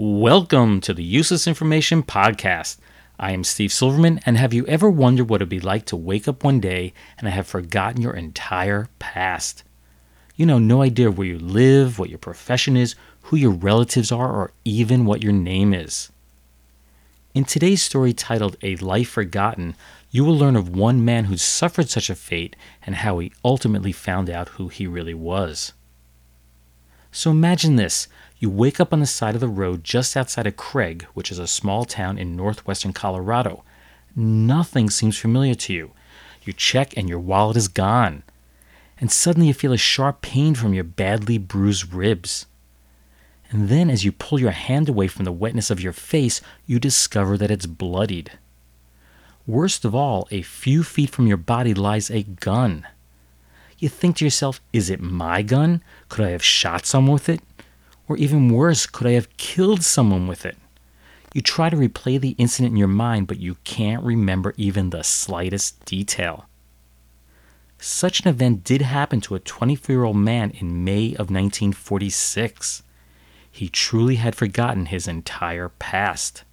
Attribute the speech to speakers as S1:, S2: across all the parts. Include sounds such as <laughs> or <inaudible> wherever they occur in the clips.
S1: Welcome to the Useless Information Podcast. I am Steve Silverman, and have you ever wondered what it'd be like to wake up one day and have forgotten your entire past? You know, no idea where you live, what your profession is, who your relatives are, or even what your name is. In today's story titled A Life Forgotten, you will learn of one man who suffered such a fate and how he ultimately found out who he really was. So imagine this you wake up on the side of the road just outside of Craig, which is a small town in northwestern Colorado. Nothing seems familiar to you. You check and your wallet is gone. And suddenly you feel a sharp pain from your badly bruised ribs. And then, as you pull your hand away from the wetness of your face, you discover that it's bloodied. Worst of all, a few feet from your body lies a gun. You think to yourself, is it my gun? Could I have shot someone with it? Or even worse, could I have killed someone with it? You try to replay the incident in your mind, but you can't remember even the slightest detail. Such an event did happen to a 24 year old man in May of 1946. He truly had forgotten his entire past.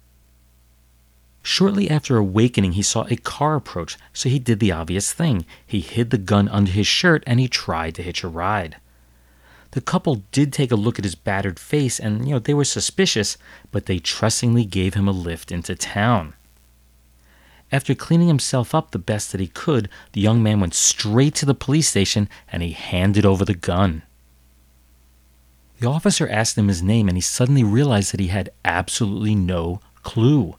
S1: Shortly after awakening, he saw a car approach, so he did the obvious thing. He hid the gun under his shirt and he tried to hitch a ride. The couple did take a look at his battered face and, you know, they were suspicious, but they trustingly gave him a lift into town. After cleaning himself up the best that he could, the young man went straight to the police station and he handed over the gun. The officer asked him his name and he suddenly realized that he had absolutely no clue.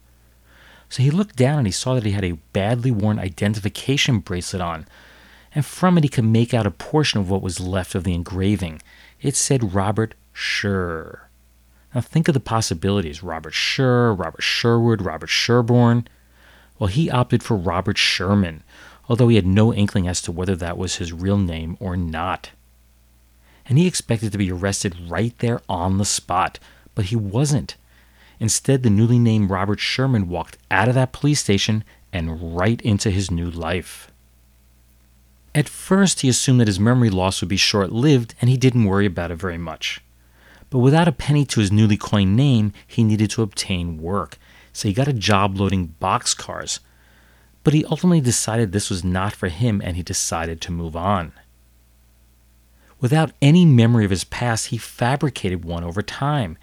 S1: So he looked down and he saw that he had a badly worn identification bracelet on, and from it he could make out a portion of what was left of the engraving. It said Robert Scher. Now think of the possibilities Robert Scher, Robert Sherwood, Robert Sherborne. Well, he opted for Robert Sherman, although he had no inkling as to whether that was his real name or not. And he expected to be arrested right there on the spot, but he wasn't. Instead, the newly named Robert Sherman walked out of that police station and right into his new life. At first, he assumed that his memory loss would be short lived, and he didn't worry about it very much. But without a penny to his newly coined name, he needed to obtain work, so he got a job loading boxcars. But he ultimately decided this was not for him, and he decided to move on. Without any memory of his past, he fabricated one over time.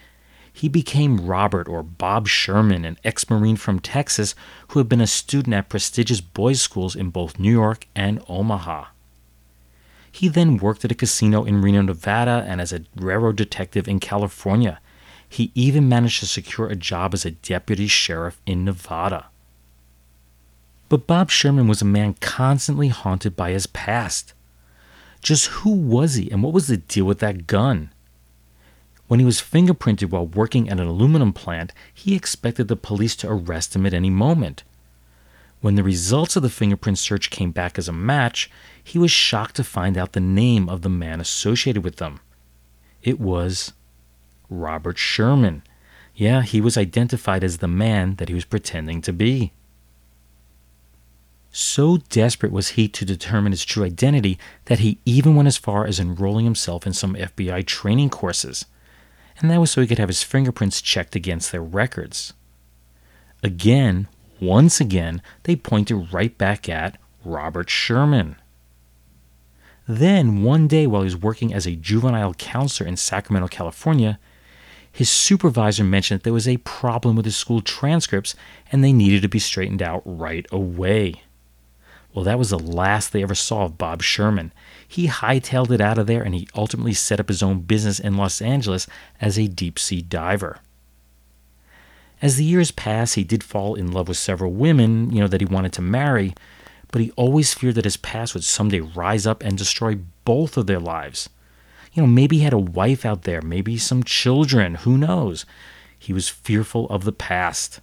S1: He became Robert or Bob Sherman, an ex Marine from Texas who had been a student at prestigious boys' schools in both New York and Omaha. He then worked at a casino in Reno, Nevada, and as a railroad detective in California. He even managed to secure a job as a deputy sheriff in Nevada. But Bob Sherman was a man constantly haunted by his past. Just who was he and what was the deal with that gun? When he was fingerprinted while working at an aluminum plant, he expected the police to arrest him at any moment. When the results of the fingerprint search came back as a match, he was shocked to find out the name of the man associated with them. It was Robert Sherman. Yeah, he was identified as the man that he was pretending to be. So desperate was he to determine his true identity that he even went as far as enrolling himself in some FBI training courses and that was so he could have his fingerprints checked against their records. Again, once again, they pointed right back at Robert Sherman. Then, one day while he was working as a juvenile counselor in Sacramento, California, his supervisor mentioned that there was a problem with his school transcripts and they needed to be straightened out right away. Well, that was the last they ever saw of Bob Sherman. He hightailed it out of there and he ultimately set up his own business in Los Angeles as a deep sea diver. As the years passed, he did fall in love with several women, you know, that he wanted to marry, but he always feared that his past would someday rise up and destroy both of their lives. You know, maybe he had a wife out there, maybe some children, who knows? He was fearful of the past.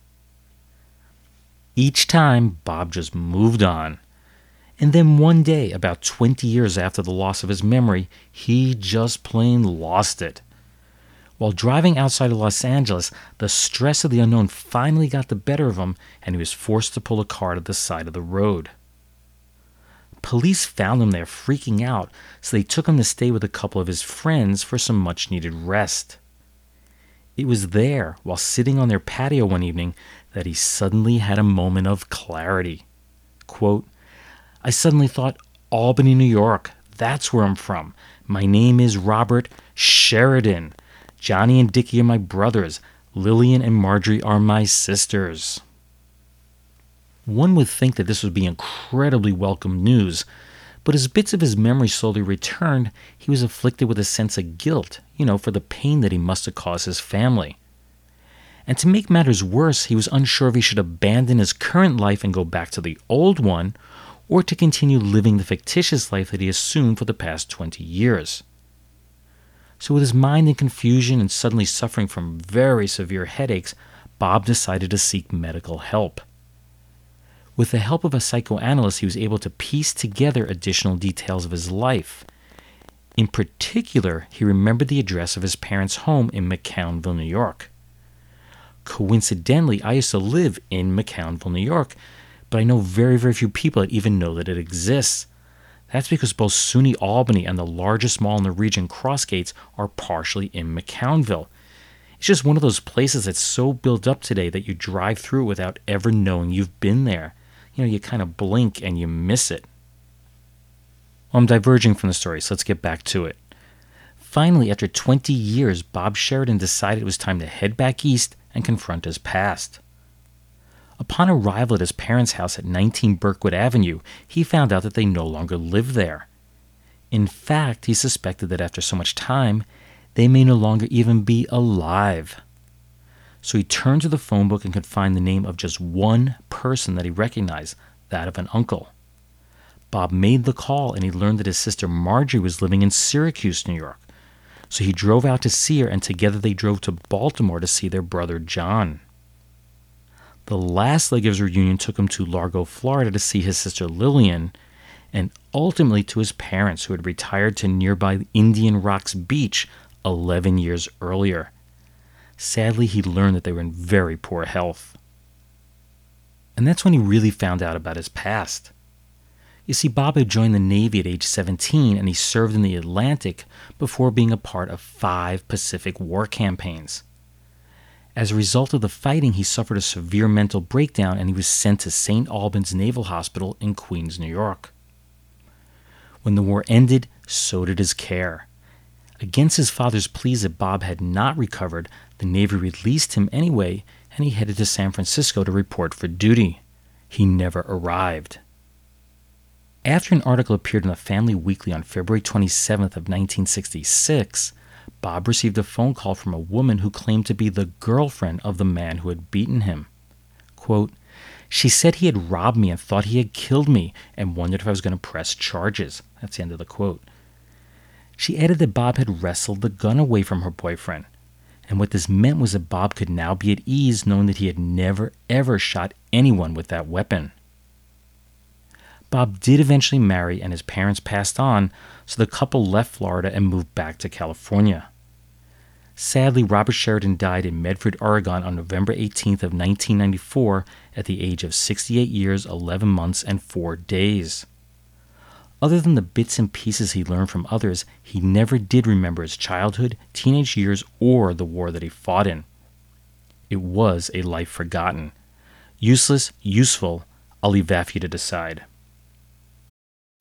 S1: Each time, Bob just moved on. And then one day, about 20 years after the loss of his memory, he just plain lost it. While driving outside of Los Angeles, the stress of the unknown finally got the better of him, and he was forced to pull a car to the side of the road. Police found him there freaking out, so they took him to stay with a couple of his friends for some much needed rest. It was there, while sitting on their patio one evening, that he suddenly had a moment of clarity. Quote, I suddenly thought, Albany, New York, that's where I'm from. My name is Robert Sheridan. Johnny and Dickie are my brothers. Lillian and Marjorie are my sisters. One would think that this would be incredibly welcome news, but as bits of his memory slowly returned, he was afflicted with a sense of guilt, you know, for the pain that he must have caused his family. And to make matters worse, he was unsure if he should abandon his current life and go back to the old one, or to continue living the fictitious life that he assumed for the past 20 years. So, with his mind in confusion and suddenly suffering from very severe headaches, Bob decided to seek medical help. With the help of a psychoanalyst, he was able to piece together additional details of his life. In particular, he remembered the address of his parents' home in McKownville, New York. Coincidentally, I used to live in McKownville, New York, but I know very, very few people that even know that it exists. That's because both SUNY Albany and the largest mall in the region, Crossgates, are partially in McKownville. It's just one of those places that's so built up today that you drive through without ever knowing you've been there you know, you kind of blink and you miss it. Well, I'm diverging from the story, so let's get back to it. Finally, after 20 years, Bob Sheridan decided it was time to head back east and confront his past. Upon arrival at his parents' house at 19 Burkwood Avenue, he found out that they no longer lived there. In fact, he suspected that after so much time, they may no longer even be alive. So he turned to the phone book and could find the name of just one person that he recognized, that of an uncle. Bob made the call and he learned that his sister Marjorie was living in Syracuse, New York. So he drove out to see her, and together they drove to Baltimore to see their brother John. The last leg of his reunion took him to Largo, Florida to see his sister Lillian, and ultimately to his parents who had retired to nearby Indian Rocks Beach 11 years earlier. Sadly, he learned that they were in very poor health. And that's when he really found out about his past. You see, Bob had joined the Navy at age 17 and he served in the Atlantic before being a part of five Pacific War campaigns. As a result of the fighting, he suffered a severe mental breakdown and he was sent to St. Albans Naval Hospital in Queens, New York. When the war ended, so did his care. Against his father's pleas that Bob had not recovered, the Navy released him anyway, and he headed to San Francisco to report for duty. He never arrived. After an article appeared in the Family Weekly on February 27th of 1966, Bob received a phone call from a woman who claimed to be the girlfriend of the man who had beaten him. Quote, she said he had robbed me and thought he had killed me and wondered if I was going to press charges. That's the end of the quote. She added that Bob had wrestled the gun away from her boyfriend and what this meant was that Bob could now be at ease knowing that he had never, ever shot anyone with that weapon. Bob did eventually marry, and his parents passed on, so the couple left Florida and moved back to California. Sadly, Robert Sheridan died in Medford, Oregon on November 18th of 1994 at the age of 68 years, 11 months, and 4 days. Other than the bits and pieces he learned from others, he never did remember his childhood, teenage years, or the war that he fought in. It was a life forgotten. Useless, useful, I'll leave that for you to decide.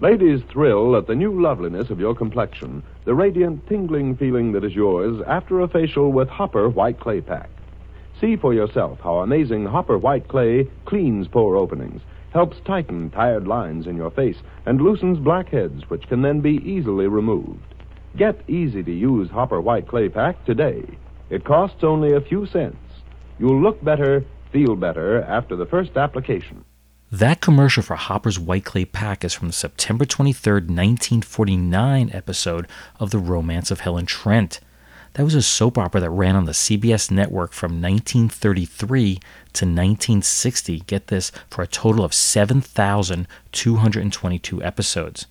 S2: Ladies thrill at the new loveliness of your complexion, the radiant, tingling feeling that is yours after a facial with Hopper White Clay Pack. See for yourself how amazing Hopper White Clay cleans pore openings, helps tighten tired lines in your face, and loosens blackheads, which can then be easily removed. Get easy to use Hopper White Clay Pack today. It costs only a few cents. You'll look better, feel better after the first application.
S1: That commercial for Hopper's White Clay Pack is from the September 23, 1949 episode of The Romance of Helen Trent. That was a soap opera that ran on the CBS network from 1933 to 1960. Get this, for a total of 7,222 episodes.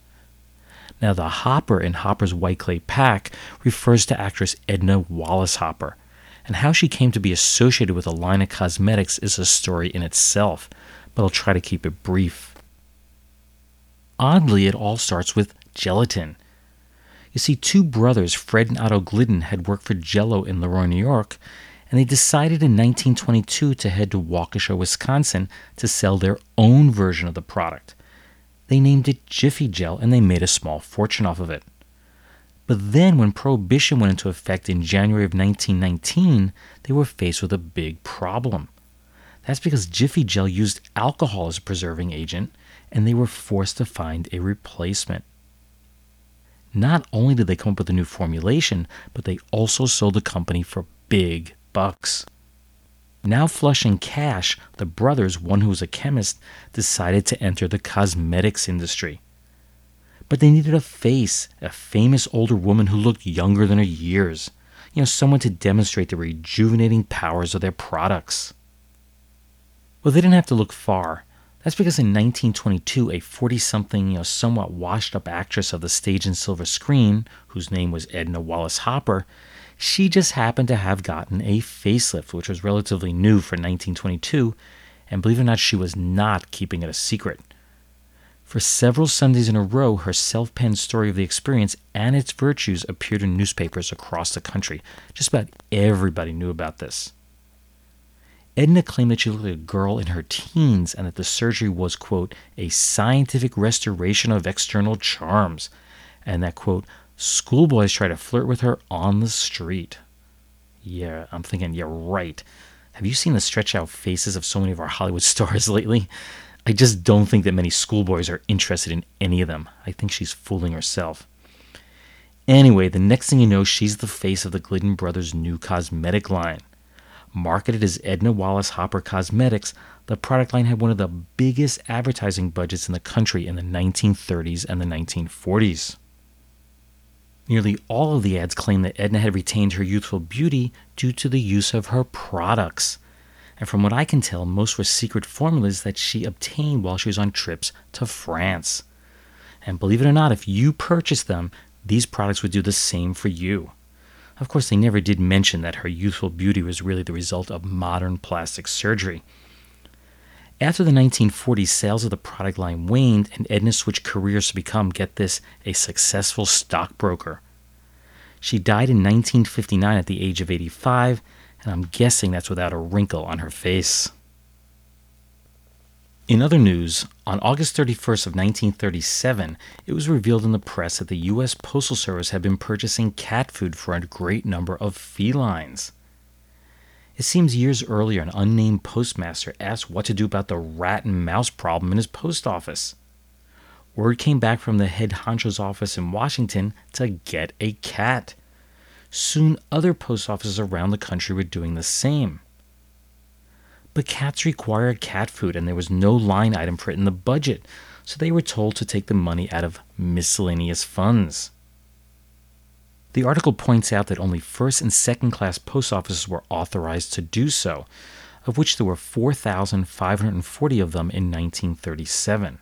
S1: Now, the Hopper in Hopper's White Clay Pack refers to actress Edna Wallace Hopper, and how she came to be associated with a line of cosmetics is a story in itself but I'll try to keep it brief. Oddly, it all starts with gelatin. You see, two brothers, Fred and Otto Glidden, had worked for Jell-O in Le Roy, New York, and they decided in 1922 to head to Waukesha, Wisconsin to sell their own version of the product. They named it Jiffy-Jell and they made a small fortune off of it. But then, when Prohibition went into effect in January of 1919, they were faced with a big problem. That's because Jiffy-Jell used alcohol as a preserving agent, and they were forced to find a replacement. Not only did they come up with a new formulation, but they also sold the company for big bucks. Now flushing cash, the brothers, one who was a chemist, decided to enter the cosmetics industry. But they needed a face, a famous older woman who looked younger than her years. You know, someone to demonstrate the rejuvenating powers of their products. Well, they didn't have to look far. That's because in 1922, a 40 something, you know, somewhat washed up actress of the stage and silver screen, whose name was Edna Wallace Hopper, she just happened to have gotten a facelift, which was relatively new for 1922, and believe it or not, she was not keeping it a secret. For several Sundays in a row, her self penned story of the experience and its virtues appeared in newspapers across the country. Just about everybody knew about this. Edna claimed that she looked like a girl in her teens and that the surgery was, quote, a scientific restoration of external charms, and that, quote, schoolboys try to flirt with her on the street. Yeah, I'm thinking, yeah, right. Have you seen the stretch out faces of so many of our Hollywood <laughs> stars lately? I just don't think that many schoolboys are interested in any of them. I think she's fooling herself. Anyway, the next thing you know, she's the face of the Glidden Brothers' new cosmetic line. Marketed as Edna Wallace Hopper Cosmetics, the product line had one of the biggest advertising budgets in the country in the 1930s and the 1940s. Nearly all of the ads claimed that Edna had retained her youthful beauty due to the use of her products. And from what I can tell, most were secret formulas that she obtained while she was on trips to France. And believe it or not, if you purchased them, these products would do the same for you. Of course, they never did mention that her youthful beauty was really the result of modern plastic surgery. After the 1940s, sales of the product line waned, and Edna switched careers to become, get this, a successful stockbroker. She died in 1959 at the age of 85, and I'm guessing that's without a wrinkle on her face. In other news, on August 31st of 1937, it was revealed in the press that the U.S. Postal Service had been purchasing cat food for a great number of felines. It seems years earlier, an unnamed postmaster asked what to do about the rat and mouse problem in his post office. Word came back from the head honcho's office in Washington to get a cat. Soon, other post offices around the country were doing the same. But cats required cat food, and there was no line item for it in the budget, so they were told to take the money out of miscellaneous funds. The article points out that only first and second class post offices were authorized to do so, of which there were 4,540 of them in 1937.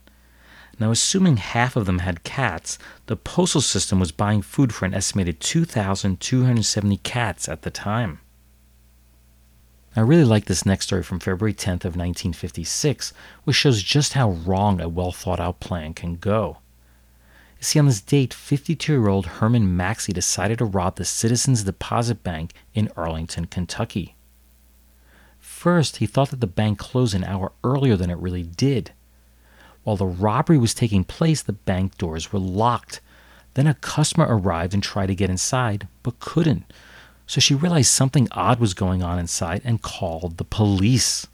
S1: Now, assuming half of them had cats, the postal system was buying food for an estimated 2,270 cats at the time. I really like this next story from February 10th of 1956, which shows just how wrong a well thought out plan can go. You see, on this date, 52 year old Herman Maxey decided to rob the Citizens Deposit Bank in Arlington, Kentucky. First, he thought that the bank closed an hour earlier than it really did. While the robbery was taking place, the bank doors were locked. Then a customer arrived and tried to get inside, but couldn't. So she realized something odd was going on inside and called the police.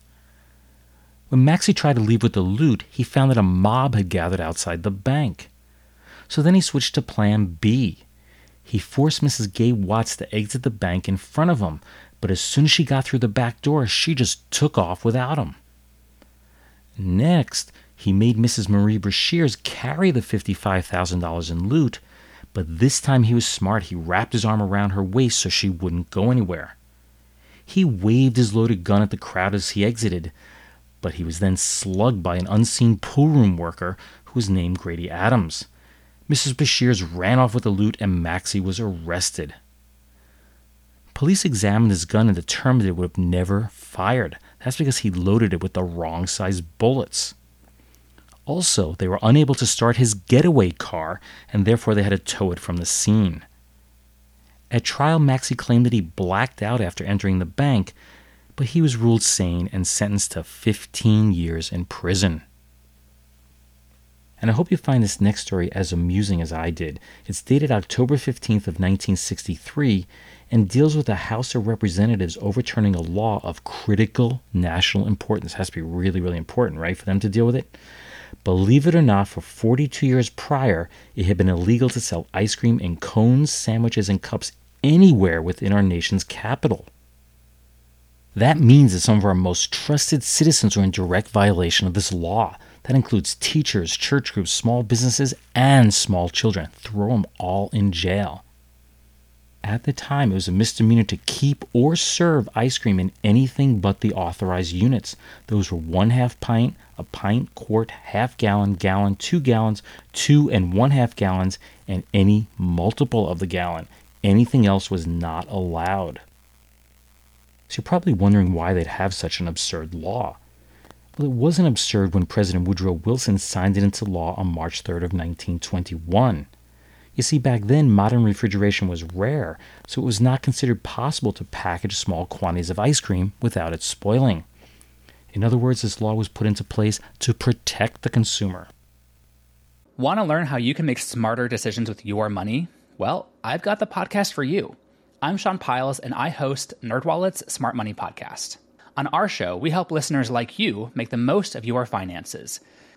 S1: When Maxey tried to leave with the loot, he found that a mob had gathered outside the bank. So then he switched to plan B. He forced Mrs. Gay Watts to exit the bank in front of him, but as soon as she got through the back door, she just took off without him. Next, he made Mrs. Marie Brashears carry the $55,000 in loot, but this time he was smart. He wrapped his arm around her waist so she wouldn't go anywhere. He waved his loaded gun at the crowd as he exited, but he was then slugged by an unseen poolroom worker who was named Grady Adams. Mrs. Brashears ran off with the loot and Maxey was arrested. Police examined his gun and determined it would have never fired. That's because he loaded it with the wrong size bullets. Also, they were unable to start his getaway car, and therefore they had to tow it from the scene. At trial, Maxey claimed that he blacked out after entering the bank, but he was ruled sane and sentenced to 15 years in prison. And I hope you find this next story as amusing as I did. It's dated October 15th of 1963 and deals with the House of Representatives overturning a law of critical national importance. It has to be really, really important, right, for them to deal with it? Believe it or not, for 42 years prior, it had been illegal to sell ice cream in cones, sandwiches, and cups anywhere within our nation's capital. That means that some of our most trusted citizens are in direct violation of this law. That includes teachers, church groups, small businesses, and small children. Throw them all in jail. At the time, it was a misdemeanor to keep or serve ice cream in anything but the authorized units. Those were one half pint, a pint, quart, half gallon, gallon, two gallons, two and one half gallons, and any multiple of the gallon. Anything else was not allowed. So you're probably wondering why they'd have such an absurd law. Well, it wasn't absurd when President Woodrow Wilson signed it into law on March 3rd of 1921. You see, back then, modern refrigeration was rare, so it was not considered possible to package small quantities of ice cream without it spoiling. In other words, this law was put into place to protect the consumer.
S3: Want to learn how you can make smarter decisions with your money? Well, I've got the podcast for you. I'm Sean Pyles, and I host NerdWallet's Smart Money Podcast. On our show, we help listeners like you make the most of your finances –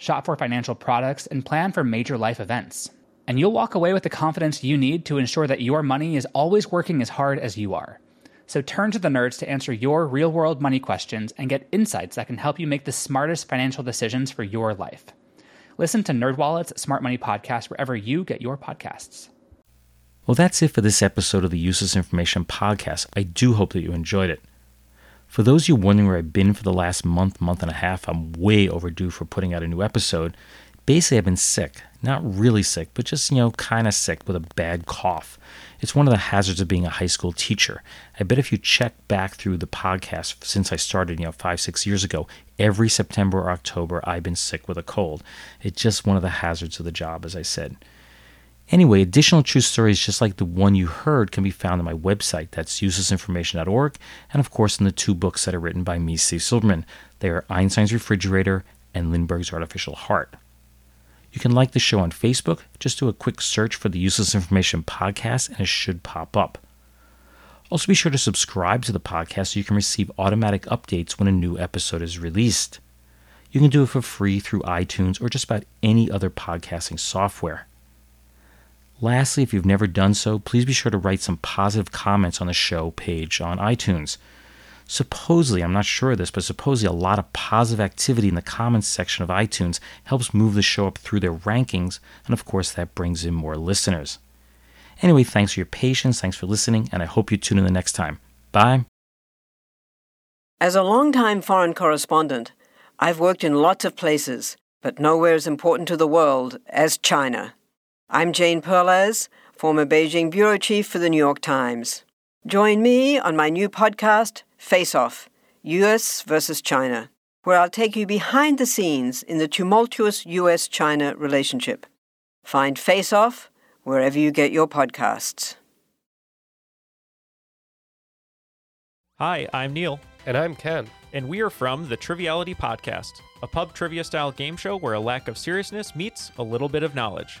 S3: shop for financial products, and plan for major life events. And you'll walk away with the confidence you need to ensure that your money is always working as hard as you are. So turn to the nerds to answer your real world money questions and get insights that can help you make the smartest financial decisions for your life. Listen to NerdWallet's Smart Money Podcast wherever you get your podcasts.
S1: Well, that's it for this episode of the Useless Information Podcast. I do hope that you enjoyed it. For those of you wondering where I've been for the last month, month and a half, I'm way overdue for putting out a new episode. Basically, I've been sick. Not really sick, but just, you know, kind of sick with a bad cough. It's one of the hazards of being a high school teacher. I bet if you check back through the podcast since I started, you know, five, six years ago, every September or October, I've been sick with a cold. It's just one of the hazards of the job, as I said. Anyway, additional true stories just like the one you heard can be found on my website. That's uselessinformation.org, and of course in the two books that are written by me, Steve Silverman. They are Einstein's Refrigerator and Lindbergh's Artificial Heart. You can like the show on Facebook. Just do a quick search for the Useless Information Podcast, and it should pop up. Also, be sure to subscribe to the podcast so you can receive automatic updates when a new episode is released. You can do it for free through iTunes or just about any other podcasting software. Lastly, if you've never done so, please be sure to write some positive comments on the show page on iTunes. Supposedly, I'm not sure of this, but supposedly a lot of positive activity in the comments section of iTunes helps move the show up through their rankings, and of course, that brings in more listeners. Anyway, thanks for your patience, thanks for listening, and I hope you tune in the next time. Bye.
S4: As a longtime foreign correspondent, I've worked in lots of places, but nowhere as important to the world as China. I'm Jane Perlez, former Beijing bureau chief for the New York Times. Join me on my new podcast, Face Off US versus China, where I'll take you behind the scenes in the tumultuous US China relationship. Find Face Off wherever you get your podcasts.
S5: Hi, I'm Neil,
S6: And I'm Ken.
S5: and we are from the Triviality Podcast, a pub trivia style game show where a lack of seriousness meets a little bit of knowledge.